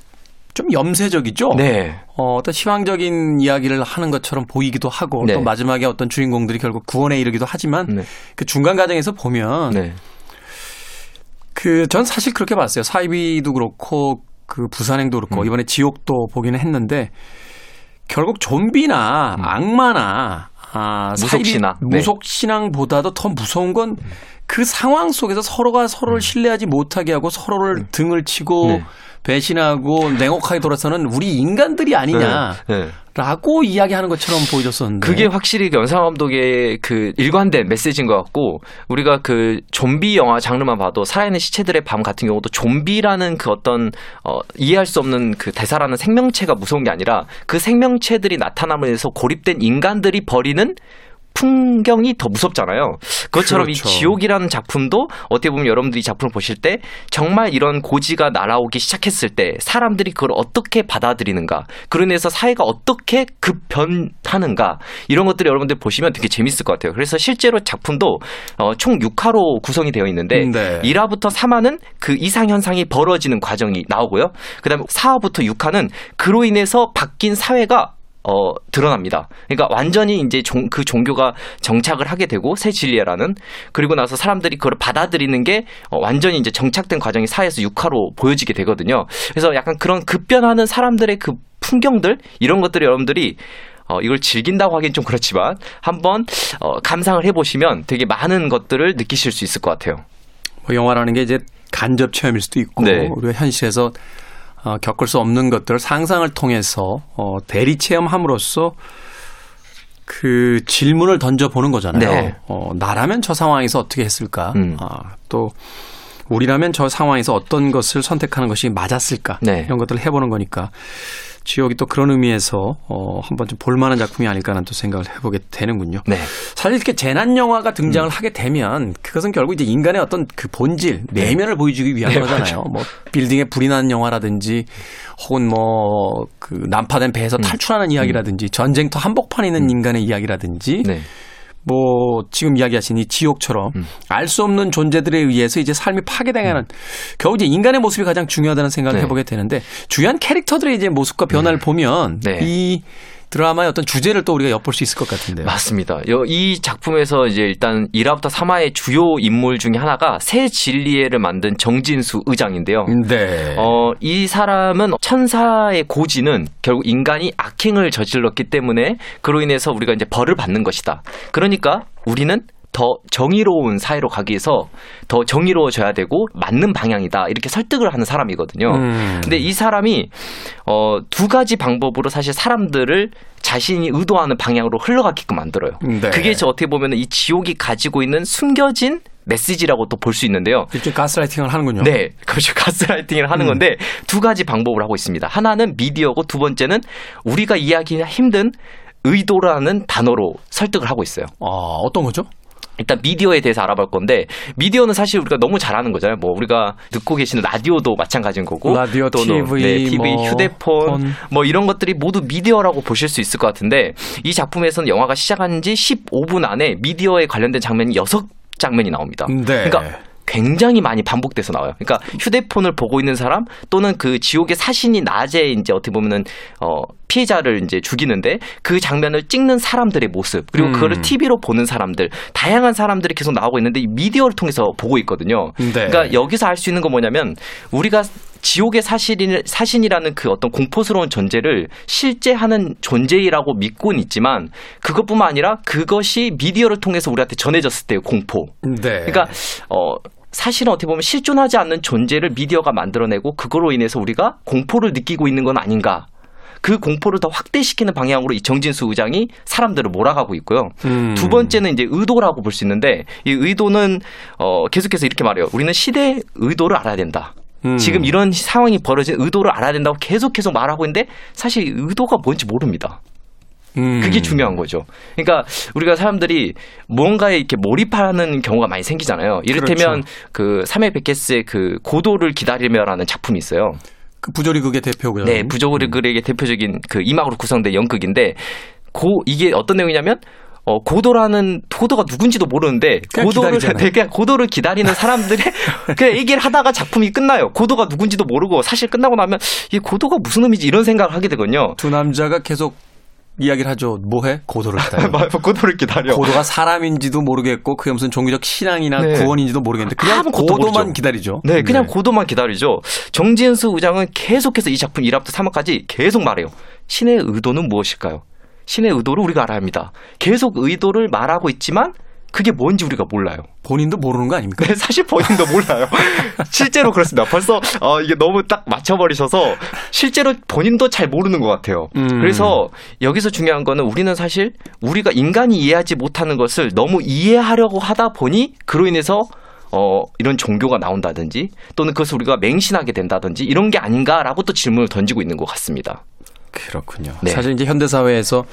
좀 염세적이죠. 네. 어, 어떤 희망적인 이야기를 하는 것처럼 보이기도 하고 네. 또 마지막에 어떤 주인공들이 결국 구원에 이르기도 하지만 네. 그 중간 과정에서 보면 네. 그전 사실 그렇게 봤어요. 사이비도 그렇고 그 부산행도 그렇고 음. 이번에 지옥도 보기는 했는데 결국 좀비나 음. 악마나 아, 무속신앙 네. 무속신앙보다도 더 무서운 건 그 상황 속에서 서로가 서로를 음. 신뢰하지 못하게 하고 서로를 음. 등을 치고 네. 배신하고 냉혹하게 돌아서는 우리 인간들이 아니냐라고 네, 네. 이야기하는 것처럼 보여졌었는데 그게 확실히 그 연상 감독의 그 일관된 메시지인 것 같고 우리가 그 좀비 영화 장르만 봐도 살아있는 시체들의 밤 같은 경우도 좀비라는 그 어떤 어, 이해할 수 없는 그 대사라는 생명체가 무서운 게 아니라 그 생명체들이 나타남으로해서 고립된 인간들이 벌이는 풍경이 더 무섭잖아요. 그것처럼 그렇죠. 이 지옥이라는 작품도 어떻게 보면 여러분들이 작품을 보실 때 정말 이런 고지가 날아오기 시작했을 때 사람들이 그걸 어떻게 받아들이는가, 그로 인해서 사회가 어떻게 급변하는가 이런 것들을 여러분들 보시면 되게 재밌을 것 같아요. 그래서 실제로 작품도 어, 총 6화로 구성이 되어 있는데 네. 1화부터 3화는 그 이상 현상이 벌어지는 과정이 나오고요. 그다음에 4화부터 6화는 그로 인해서 바뀐 사회가 어, 드러납니다. 그러니까 완전히 이제 종, 그 종교가 정착을 하게 되고 새 진리라는 그리고 나서 사람들이 그걸 받아들이는 게 어, 완전히 이제 정착된 과정이 사회에서 육화로 보여지게 되거든요. 그래서 약간 그런 급변하는 사람들의 그 풍경들 이런 것들을 여러분들이 어, 이걸 즐긴다고 하기엔 좀 그렇지만 한번 어, 감상을 해보시면 되게 많은 것들을 느끼실 수 있을 것 같아요. 뭐 영화라는 게 이제 간접 체험일 수도 있고 네. 우리가 현실에서 어, 겪을 수 없는 것들을 상상을 통해서 어, 대리 체험함으로써 그 질문을 던져보는 거잖아요. 네. 어, 나라면 저 상황에서 어떻게 했을까? 음. 아, 또 우리라면 저 상황에서 어떤 것을 선택하는 것이 맞았을까? 네. 이런 것들을 해보는 거니까 지옥이 또 그런 의미에서 어, 한번 좀 볼만한 작품이 아닐까라는 또 생각을 해보게 되는군요. 네. 사실 이렇게 재난 영화가 등장을 음. 하게 되면 그것은 결국 이제 인간의 어떤 그 본질 내면을 네. 보여주기 위한 네, 거잖아요. 맞아. 뭐 빌딩에 불이 난 영화라든지 혹은 뭐 그 난파된 배에서 음. 탈출하는 이야기라든지 전쟁터 한복판에 있는 음. 인간의 이야기라든지. 네. 뭐 지금 이야기하신 이 지옥처럼 음. 알수 없는 존재들에 의해서 이제 삶이 파괴당하는 음. 겨우 이제 인간의 모습이 가장 중요하다는 생각을 네. 해보게 되는데 중요한 캐릭터들의 이제 모습과 변화를 음. 보면 네. 이 드라마의 어떤 주제를 또 우리가 엿볼 수 있을 것 같은데요. 맞습니다. 이 작품에서 이제 일단 1화부터 3화의 주요 인물 중에 하나가 새 진리에를 만든 정진수 의장인데요. 네. 어, 이 사람은 천사의 고지는 결국 인간이 악행을 저질렀기 때문에 그로 인해서 우리가 이제 벌을 받는 것이다. 그러니까 우리는 더 정의로운 사회로 가기 위해서 더 정의로워져야 되고 맞는 방향이다 이렇게 설득을 하는 사람이거든요. 음. 근데 이 사람이 어, 두 가지 방법으로 사실 사람들을 자신이 의도하는 방향으로 흘러가게끔 만들어요. 네. 그게 저 어떻게 보면 이 지옥이 가지고 있는 숨겨진 메시지라고 또 볼 수 있는데요. 이렇게 가스라이팅을 하는군요. 네, 그렇죠. 가스라이팅을 하는 음. 건데 두 가지 방법을 하고 있습니다. 하나는 미디어고 두 번째는 우리가 이해하기 힘든 의도라는 단어로 설득을 하고 있어요. 아, 어떤 거죠? 일단 미디어에 대해서 알아볼 건데 미디어는 사실 우리가 너무 잘하는 거잖아요. 뭐 우리가 듣고 계시는 라디오도 마찬가지인 거고 라디오, 또는 TV, 네, TV 뭐, 휴대폰 폰. 뭐 이런 것들이 모두 미디어라고 보실 수 있을 것 같은데 이 작품에서는 영화가 시작한 지 15분 안에 미디어에 관련된 장면이 6 장면이 나옵니다. 네. 그러니까 굉장히 많이 반복돼서 나와요. 그러니까 휴대폰을 보고 있는 사람 또는 그 지옥의 사신이 낮에 이제 어떻게 보면은 어 피해자를 이제 죽이는데 그 장면을 찍는 사람들의 모습 그리고 음. 그거를 TV로 보는 사람들 다양한 사람들이 계속 나오고 있는데 이 미디어를 통해서 보고 있거든요. 네. 그러니까 여기서 알 수 있는 건 뭐냐면 우리가 지옥의 사실인, 사신이라는 그 어떤 공포스러운 존재를 실제 하는 존재라고 믿고는 있지만 그것뿐만 아니라 그것이 미디어를 통해서 우리한테 전해졌을 때의 공포. 네. 그러니까 어 사실은 어떻게 보면 실존하지 않는 존재를 미디어가 만들어내고 그걸로 인해서 우리가 공포를 느끼고 있는 건 아닌가. 그 공포를 더 확대시키는 방향으로 이 정진수 의장이 사람들을 몰아가고 있고요. 음. 두 번째는 이제 의도라고 볼 수 있는데 이 의도는 어 계속해서 이렇게 말해요. 우리는 시대의 의도를 알아야 된다. 음. 지금 이런 상황이 벌어진 의도를 알아야 된다고 계속 계속 말하고 있는데 사실 의도가 뭔지 모릅니다. 음. 그게 중요한 거죠. 그러니까 우리가 사람들이 무언가에 이렇게 몰입하는 경우가 많이 생기잖아요. 이를테면 그렇죠. 그 삼해 베케스의 그 고도를 기다리며라는 작품이 있어요. 그 부조리 극의 대표고요. 네, 부조리 극의 음. 대표적인 그 이막으로 구성된 연극인데 고 이게 어떤 내용이냐면 어, 고도라는 고도가 누군지도 모르는데 고도를 되게 고도를 기다리는 사람들의 그 얘기를 하다가 작품이 끝나요. 고도가 누군지도 모르고 사실 끝나고 나면 이 고도가 무슨 의미지 이런 생각을 하게 되거든요. 두 남자가 계속 이야기를 하죠. 뭐해? 고도를 기다려. 고도를 기다려. 고도가 사람인지도 모르겠고 그게 무슨 종교적 신앙이나 네. 구원인지도 모르겠는데 그냥 고도만 모르죠. 기다리죠. 네, 그냥 네. 고도만 기다리죠. 정진수 의장은 계속해서 이 작품 1화부터 3화까지 계속 말해요. 신의 의도는 무엇일까요? 신의 의도를 우리가 알아야 합니다. 계속 의도를 말하고 있지만 그게 뭔지 우리가 몰라요. 본인도 모르는 거 아닙니까? 네, 사실 본인도 몰라요. 실제로 그렇습니다. 벌써 어, 이게 너무 딱 맞춰버리셔서 실제로 본인도 잘 모르는 것 같아요. 음. 그래서 여기서 중요한 거는 우리는 사실 우리가 인간이 이해하지 못하는 것을 너무 이해하려고 하다 보니 그로 인해서 어, 이런 종교가 나온다든지 또는 그것을 우리가 맹신하게 된다든지 이런 게 아닌가라고 또 질문을 던지고 있는 것 같습니다. 그렇군요. 네. 사실 이제 현대 사회에서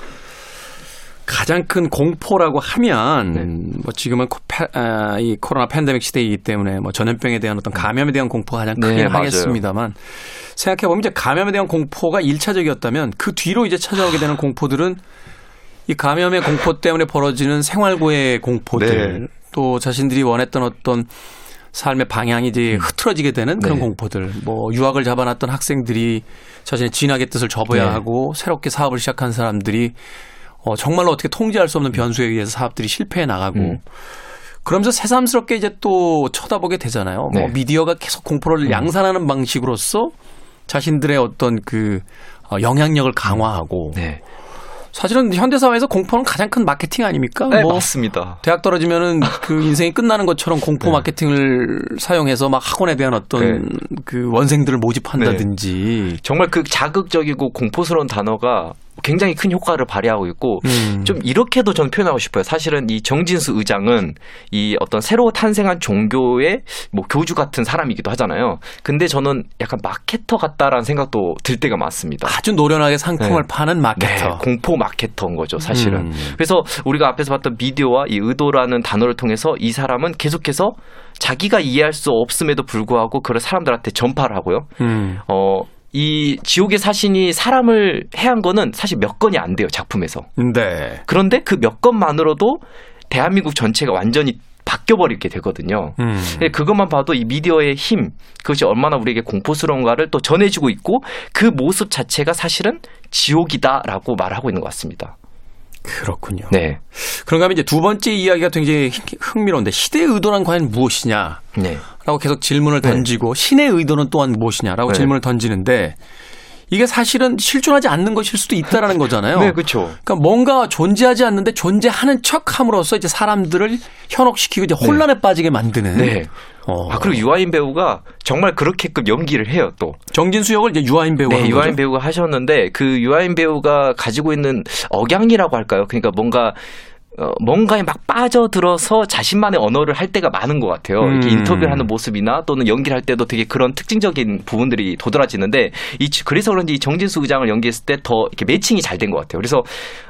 가장 큰 공포라고 하면 네. 뭐 지금은 코, 아, 이 코로나 팬데믹 시대이기 때문에 뭐 전염병에 대한 어떤 감염에 대한 공포가 가장 크긴 네, 하겠습니다만 생각해 보면 이제 감염에 대한 공포가 1차적이었다면 그 뒤로 이제 찾아오게 되는 공포들은 이 감염의 공포 때문에 벌어지는 생활고의 공포들 네. 또 자신들이 원했던 어떤 삶의 방향이 이제 음. 흐트러지게 되는 그런 네. 공포들. 뭐 유학을 잡아놨던 학생들이 자신의 진학의 뜻을 접어야 네. 하고 새롭게 사업을 시작한 사람들이 어, 정말로 어떻게 통제할 수 없는 변수에 의해서 사업들이 실패해 나가고 음. 그러면서 새삼스럽게 이제 또 쳐다보게 되잖아요. 뭐 네. 뭐 미디어가 계속 공포를 음. 양산하는 방식으로서 자신들의 어떤 그 어, 영향력을 강화하고 네. 사실은 현대 사회에서 공포는 가장 큰 마케팅 아닙니까? 네, 뭐 맞습니다. 대학 떨어지면은 그 인생이 끝나는 것처럼 공포 네. 마케팅을 사용해서 막 학원에 대한 어떤 네. 그 원생들을 모집한다든지 네. 정말 그 자극적이고 공포스러운 단어가 굉장히 큰 효과를 발휘하고 있고 음. 좀 이렇게도 저는 표현하고 싶어요. 사실은 이 정진수 의장은 이 어떤 새로 탄생한 종교의 뭐 교주 같은 사람이기도 하잖아요. 근데 저는 약간 마케터 같다라는 생각도 들 때가 많습니다. 아주 노련하게 상품을 네. 파는 마케터. 네, 공포 마케터인 거죠, 사실은. 음. 그래서 우리가 앞에서 봤던 미디어와 이 의도라는 단어를 통해서 이 사람은 계속해서 자기가 이해할 수 없음에도 불구하고 그걸 사람들한테 전파를 하고요. 음. 어, 이 지옥의 사신이 사람을 해한 거는 사실 몇 건이 안 돼요 작품에서. 네. 그런데 그 몇 건만으로도 대한민국 전체가 완전히 바뀌어버리게 되거든요. 음. 그것만 봐도 이 미디어의 힘, 그것이 얼마나 우리에게 공포스러운가를 또 전해주고 있고 그 모습 자체가 사실은 지옥이다라고 말하고 있는 것 같습니다. 그렇군요. 네. 그런가 하면 이제 두 번째 이야기가 굉장히 흥미로운데 시대의 의도란 과연 무엇이냐? 네. 라고 계속 질문을 네. 던지고 네. 신의 의도는 또한 무엇이냐라고 네. 질문을 던지는데 이게 사실은 실존하지 않는 것일 수도 있다라는 거잖아요. 네, 그렇죠. 그러니까 뭔가 존재하지 않는데 존재하는 척함으로써 이제 사람들을 현혹시키고 이제 혼란에 네. 빠지게 만드는. 네. 어. 아, 그리고 유아인 배우가 정말 그렇게끔 연기를 해요, 또. 정진수 역을 이제 유아인 배우가 네, 유아인 배우가 하셨는데 그 유아인 배우가 가지고 있는 억양이라고 할까요? 그러니까 뭔가 어, 뭔가에 막 빠져들어서 자신만의 언어를 할 때가 많은 것 같아요. 음. 이렇게 인터뷰를 하는 모습이나 또는 연기를 할 때도 되게 그런 특징적인 부분들이 도드라지는데 이 그래서 그런지 정진수 의장을 연기했을 때 더 이렇게 매칭이 잘 된 것 같아요. 그래서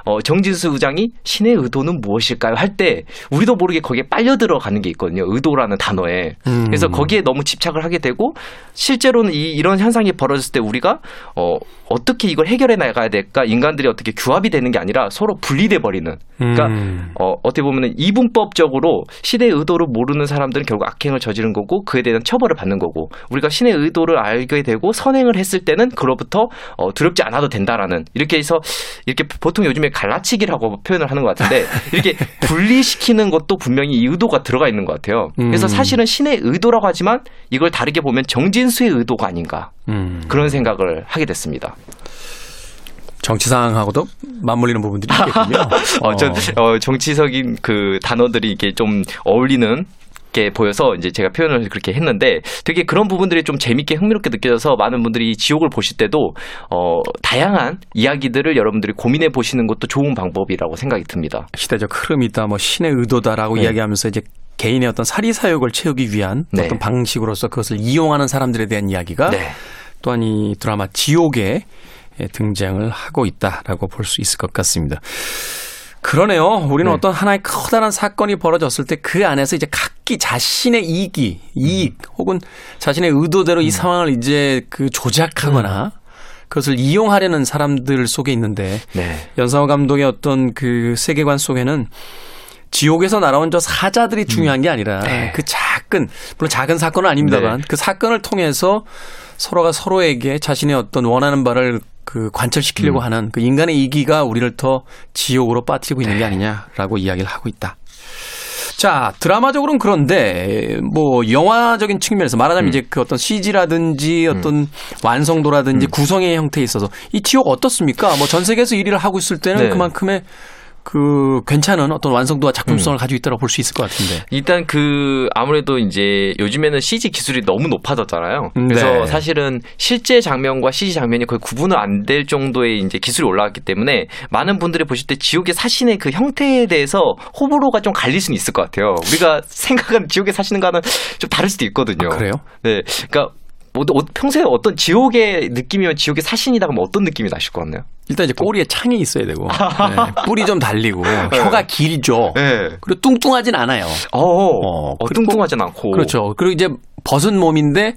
어, 정진수 의장이 신의 의도는 무엇일까요? 할 때 우리도 모르게 거기에 빨려 들어가는 게 있거든요. 의도라는 단어에. 음. 그래서 거기에 너무 집착을 하게 되고 실제로는 이 이런 현상이 벌어졌을 때 우리가 어, 어떻게 이걸 해결해 나가야 될까? 인간들이 어떻게 규합이 되는 게 아니라 서로 분리돼 버리는. 그러니까 음. 음. 어, 어떻게 보면은 이분법적으로 시대의 의도를 모르는 사람들은 결국 악행을 저지른 거고 그에 대한 처벌을 받는 거고 우리가 신의 의도를 알게 되고 선행을 했을 때는 그로부터 어, 두렵지 않아도 된다라는 이렇게 해서 이렇게 보통 요즘에 갈라치기라고 표현을 하는 것 같은데 이렇게 분리시키는 것도 분명히 이 의도가 들어가 있는 것 같아요. 그래서 음. 사실은 신의 의도라고 하지만 이걸 다르게 보면 정진수의 의도가 아닌가 음. 그런 생각을 하게 됐습니다. 정치 상황하고도 맞물리는 부분들이 있겠군요. 어, 전, 어, 정치적인 그 단어들이 이게 좀 어울리는 게 보여서 이제 제가 표현을 그렇게 했는데 되게 그런 부분들이 좀 재밌게 흥미롭게 느껴져서 많은 분들이 지옥을 보실 때도 어 다양한 이야기들을 여러분들이 고민해 보시는 것도 좋은 방법이라고 생각이 듭니다. 시대적 흐름이다, 뭐 신의 의도다라고 네. 이야기하면서 이제 개인의 어떤 사리 사욕을 채우기 위한 네. 어떤 방식으로서 그것을 이용하는 사람들에 대한 이야기가 네. 또한 이 드라마 지옥에 등장을 하고 있다라고 볼 수 있을 것 같습니다. 그러네요. 우리는 네. 어떤 하나의 커다란 사건이 벌어졌을 때 그 안에서 이제 각기 자신의 이기, 이익 음. 혹은 자신의 의도대로 음. 이 상황을 이제 그 조작하거나 음. 그것을 이용하려는 사람들 속에 있는데 네. 연상호 감독의 어떤 그 세계관 속에는 지옥에서 날아온 저 사자들이 중요한 게 아니라 네. 그 작은 물론 작은 사건은 아닙니다만 네. 그 사건을 통해서 서로가 서로에게 자신의 어떤 원하는 바를 그 관철시키려고 음. 하는 그 인간의 이기가 우리를 더 지옥으로 빠뜨리고 있는 게 아니냐라고 이야기를 하고 있다. 자, 드라마적으로는 그런데 뭐 영화적인 측면에서 말하자면 음. 이제 그 어떤 CG라든지 어떤 음. 완성도라든지 음. 구성의 형태에 있어서 이 지옥 어떻습니까? 뭐 전 세계에서 1위를 하고 있을 때는 네. 그만큼의 그 괜찮은 어떤 완성도와 작품성을 음. 가지고 있다고 볼 수 있을 것 같은데. 일단 그 아무래도 이제 요즘에는 CG 기술이 너무 높아졌잖아요. 그래서 네. 사실은 실제 장면과 CG 장면이 거의 구분을 안 될 정도의 이제 기술이 올라왔기 때문에 많은 분들이 보실 때 지옥의 사신의 그 형태에 대해서 호불호가 좀 갈릴 수는 있을 것 같아요. 우리가 생각하는 지옥의 사신과는 좀 다를 수도 있거든요. 아, 그래요? 네. 그러니까 뭐, 평소에 어떤 지옥의 느낌이면 지옥의 사신이다 그러면 어떤 느낌이 나실 것 같나요? 일단 이제 꼬리에 창이 있어야 되고 네, 뿔이 좀 달리고 혀가 길죠. 네. 그리고 뚱뚱하진 않아요. 어, 어, 어 뚱뚱하진 않고. 그렇죠. 그리고 이제 벗은 몸인데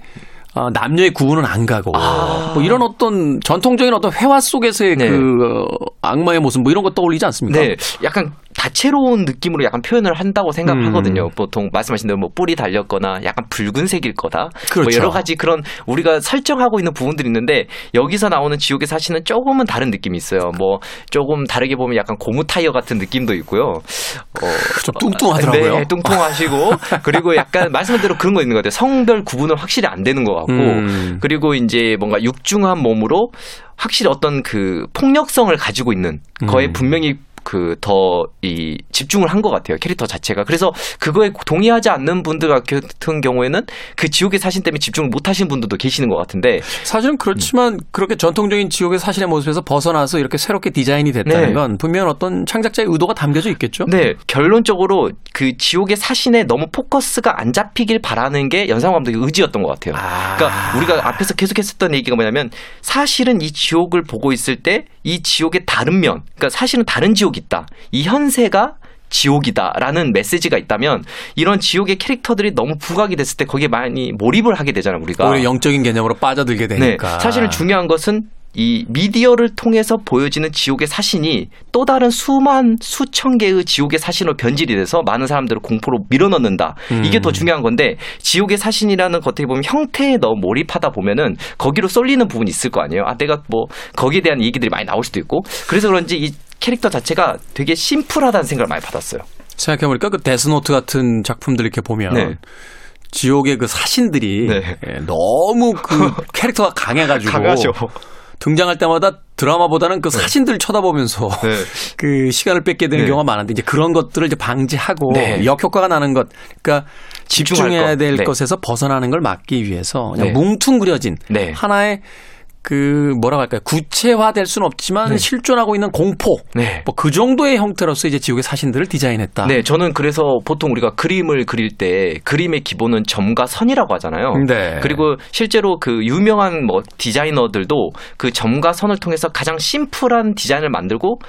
어, 남녀의 구분은 안 가고 아. 뭐 이런 어떤 전통적인 어떤 회화 속에서의 네. 그 악마의 모습 뭐 이런 거 떠올리지 않습니까? 네, 약간 다채로운 느낌으로 약간 표현을 한다고 생각하거든요. 음. 보통 말씀하신 대로 뭐 뿔이 달렸거나 약간 붉은색일 거다. 뭐 그렇죠. 뭐 여러 가지 그런 우리가 설정하고 있는 부분들이 있는데 여기서 나오는 지옥의 사신은 조금은 다른 느낌이 있어요. 뭐 조금 다르게 보면 약간 고무 타이어 같은 느낌도 있고요. 어, 좀 뚱뚱하더라고요. 네, 뚱뚱하시고 그리고 약간 말씀한 대로 그런 거 있는 것 같아요. 성별 구분은 확실히 안 되는 것 같고 음. 그리고 이제 뭔가 육중한 몸으로 확실히 어떤 그 폭력성을 가지고 있는 거에 음. 분명히 그 더 이 집중을 한 것 같아요 캐릭터 자체가 그래서 그거에 동의하지 않는 분들 같은 경우에는 그 지옥의 사신 때문에 집중을 못 하신 분들도 계시는 것 같은데 사실은 그렇지만 음. 그렇게 전통적인 지옥의 사신의 모습에서 벗어나서 이렇게 새롭게 디자인이 됐다는 네. 건 분명 어떤 창작자의 의도가 담겨져 있겠죠. 네 결론적으로 그 지옥의 사신에 너무 포커스가 안 잡히길 바라는 게 연상 감독의 의지였던 것 같아요. 아. 그러니까 우리가 앞에서 계속했었던 얘기가 뭐냐면 사실은 이 지옥을 보고 있을 때 이 지옥의 다른 면, 그러니까 사실은 다른 지옥 지옥이 있다. 이 현세가 지옥이다라는 메시지가 있다면 이런 지옥의 캐릭터들이 너무 부각이 됐을 때 거기에 많이 몰입을 하게 되잖아요 우리가 오히려 영적인 개념으로 빠져들게 되니까 네, 사실은 중요한 것은 이 미디어를 통해서 보여지는 지옥의 사신이 또 다른 수만 수천 개의 지옥의 사신으로 변질이 돼서 많은 사람들을 공포로 밀어넣는다. 음. 이게 더 중요한 건데 지옥의 사신이라는 것 어떻게 보면 형태에 너무 몰입하다 보면은 거기로 쏠리는 부분이 있을 거 아니에요. 아 내가 뭐 거기에 대한 얘기들이 많이 나올 수도 있고 그래서 그런지 이 캐릭터 자체가 되게 심플하다는 생각을 많이 받았어요. 생각해보니까 그 데스노트 같은 작품들 이렇게 보면 네. 지옥의 그 사신들이 네. 예, 너무 그 캐릭터가 강해가지고 강하죠. 등장할 때마다 드라마보다는 그 네. 사진들 쳐다보면서 네. 그 시간을 뺏게 되는 네. 경우가 많은데 이제 그런 것들을 이제 방지하고 네. 역효과가 나는 것, 그러니까 집중해야 될 네. 것에서 벗어나는 걸 막기 위해서 그냥 뭉퉁그려진 하나의 그 뭐라고 할까요? 구체화될 수는 없지만 네. 실존하고 있는 공포. 네. 뭐그 정도의 형태로서 이제 지옥의 사신들을 디자인했다. 네, 저는 그래서 보통 우리가 그림을 그릴 때 그림의 기본은 점과 선이라고 하잖아요. 네. 그리고 실제로 그 유명한 뭐 디자이너들도 그 점과 선을 통해서 가장 심플한 디자인을 만들고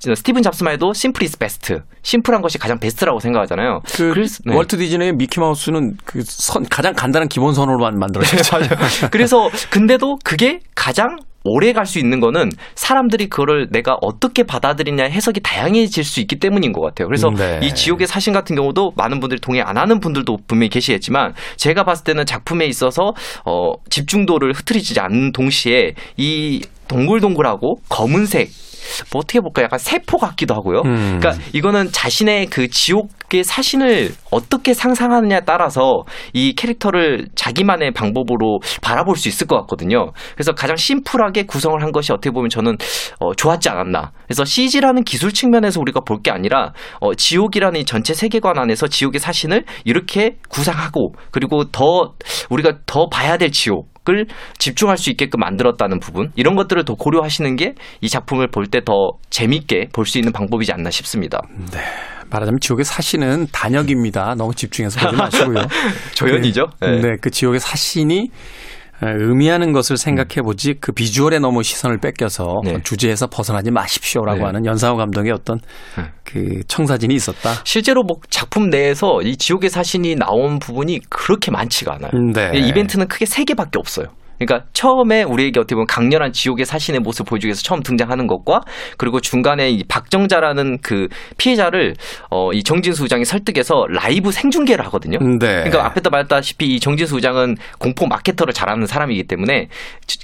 스티븐 잡스만 해도 simple is best. 심플한 것이 가장 베스트라고 생각하잖아요. 그 그래서, 네. 월트 디즈니의 미키 마우스는 그 선 가장 간단한 기본 선으로만 만들어졌죠. 네, 그래서 근데도 그게 가장 오래 갈 수 있는 거는 사람들이 그거를 내가 어떻게 받아들이냐 해석이 다양해질 수 있기 때문인 것 같아요. 그래서 네. 이 지옥의 사신 같은 경우도 많은 분들이 동의 안 하는 분들도 분명히 계시겠지만 제가 봤을 때는 작품에 있어서 어, 집중도를 흐트리지 않는 동시에 이 동글동글하고 검은색 뭐 어떻게 볼까 약간 세포 같기도 하고요. 음. 그러니까 이거는 자신의 그 지옥의 사신을 어떻게 상상하느냐에 따라서 이 캐릭터를 자기만의 방법으로 바라볼 수 있을 것 같거든요. 그래서 가장 심플하게 구성을 한 것이 어떻게 보면 저는 어, 좋았지 않았나. 그래서 CG라는 기술 측면에서 우리가 볼 게 아니라 어, 지옥이라는 이 전체 세계관 안에서 지옥의 사신을 이렇게 구상하고 그리고 더 우리가 더 봐야 될 지옥 을 집중할 수 있게끔 만들었다는 부분 이런 것들을 더 고려하시는 게 이 작품을 볼 때 더 재밌게 볼 수 있는 방법이지 않나 싶습니다. 네. 말하자면 지옥의 사신은 단역입니다. 너무 집중해서 보지 마시고요. 조연이죠. 그, 네. 네. 그 지옥의 사신이 의미하는 것을 생각해 보지 그 비주얼에 너무 시선을 뺏겨서 네. 주제에서 벗어나지 마십시오라고 네. 하는 연상호 감독의 어떤 네. 그 청사진이 있었다. 실제로 뭐 작품 내에서 이 지옥의 사신이 나온 부분이 그렇게 많지가 않아요. 네. 이벤트는 크게 세 개밖에 없어요. 그러니까 처음에 우리에게 어떻게 보면 강렬한 지옥의 사신의 모습 을 보여주기 위해서 처음 등장하는 것과 그리고 중간에 이 박정자라는 그 피해자를 어, 이 정진수 부장이 설득해서 라이브 생중계를 하거든요. 네. 그러니까 앞에도 말했다시피 이 정진수 부장은 공포 마케팅을 잘하는 사람이기 때문에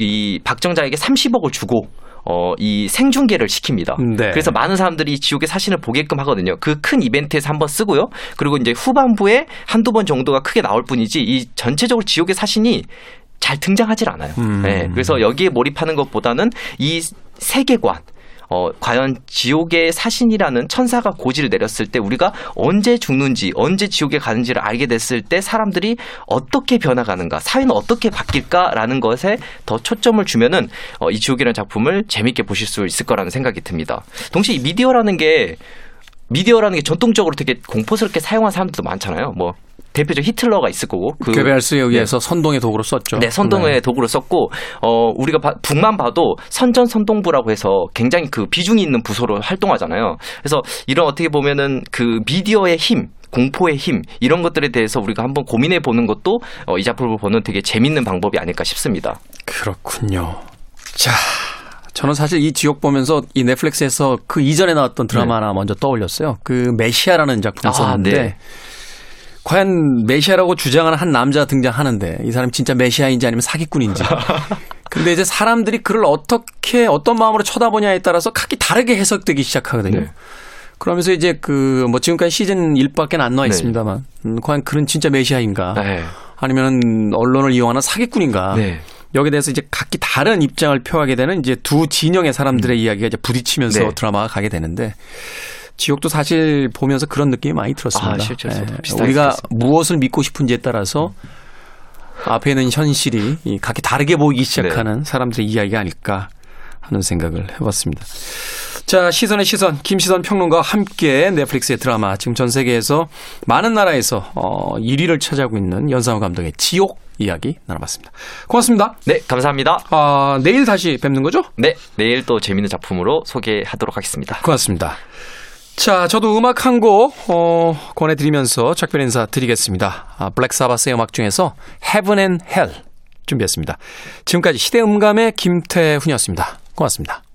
이 박정자에게 30억을 주고 어, 이 생중계를 시킵니다. 네. 그래서 많은 사람들이 지옥의 사신을 보게끔 하거든요. 그 큰 이벤트에서 한 번 쓰고요. 그리고 이제 후반부에 한두 번 정도가 크게 나올 뿐이지 이 전체적으로 지옥의 사신이 잘 등장하질 않아요. 음. 네, 그래서 여기에 몰입하는 것보다는 이 세계관, 어, 과연 지옥의 사신이라는 천사가 고지를 내렸을 때 우리가 언제 죽는지, 언제 지옥에 가는지를 알게 됐을 때 사람들이 어떻게 변화가는가, 사회는 어떻게 바뀔까라는 것에 더 초점을 주면은 어, 이 지옥이라는 작품을 재밌게 보실 수 있을 거라는 생각이 듭니다. 동시에 이 미디어라는 게 미디어라는 게 전통적으로 되게 공포스럽게 사용한 사람들도 많잖아요. 뭐 대표적 히틀러가 있을 거고 그 괴벨스에 의해서 네. 선동의 도구로 썼죠. 네, 선동의 네. 도구로 썼고 어 우리가 바, 북만 봐도 선전 선동부라고 해서 굉장히 그 비중이 있는 부서로 활동하잖아요. 그래서 이런 어떻게 보면은 그 미디어의 힘 공포의 힘 이런 것들에 대해서 우리가 한번 고민해 보는 것도 어, 이 작품을 보는 되게 재밌는 방법이 아닐까 싶습니다. 그렇군요. 자, 저는 사실 이 지옥 보면서 이 넷플릭스에서 그 이전에 나왔던 드라마 네. 하나 먼저 떠올렸어요. 그 메시아라는 작품 을 아, 썼는데 네. 과연 메시아라고 주장하는 한 남자 등장하는데 이 사람 진짜 메시아인지 아니면 사기꾼인지. 근데 이제 사람들이 그를 어떻게 어떤 마음으로 쳐다보냐에 따라서 각기 다르게 해석되기 시작하거든요. 네. 그러면서 이제 그 뭐 지금까지 시즌 1밖에 안 나와 네. 있습니다만 음, 과연 그는 진짜 메시아인가? 네. 아니면 언론을 이용하는 사기꾼인가? 네. 여기에 대해서 이제 각기 다른 입장을 표하게 되는 이제 두 진영의 사람들의 음. 이야기가 이제 부딪히면서 네. 드라마가 가게 되는데 지옥도 사실 보면서 그런 느낌이 많이 들었습니다. 아, 실제 네. 우리가 무엇을 믿고 싶은지에 따라서 앞에 있는 현실이 각기 다르게 보이기 시작하는 네. 사람들의 이야기가 아닐까 하는 생각을 해봤습니다. 자, 시선의 시선, 김시선 평론가와 함께 넷플릭스의 드라마, 지금 전 세계에서 많은 나라에서 어, 1위를 차지하고 있는 연상호 감독의 지옥 이야기 나눠봤습니다. 고맙습니다. 네, 감사합니다. 아, 내일 다시 뵙는 거죠? 네, 내일 또 재밌는 작품으로 소개하도록 하겠습니다. 고맙습니다. 자, 저도 음악 한 곡 어, 권해드리면서 작별 인사 드리겠습니다. 아, 블랙 사바스의 음악 중에서 Heaven and Hell 준비했습니다. 지금까지 시대 음감의 김태훈이었습니다. 고맙습니다.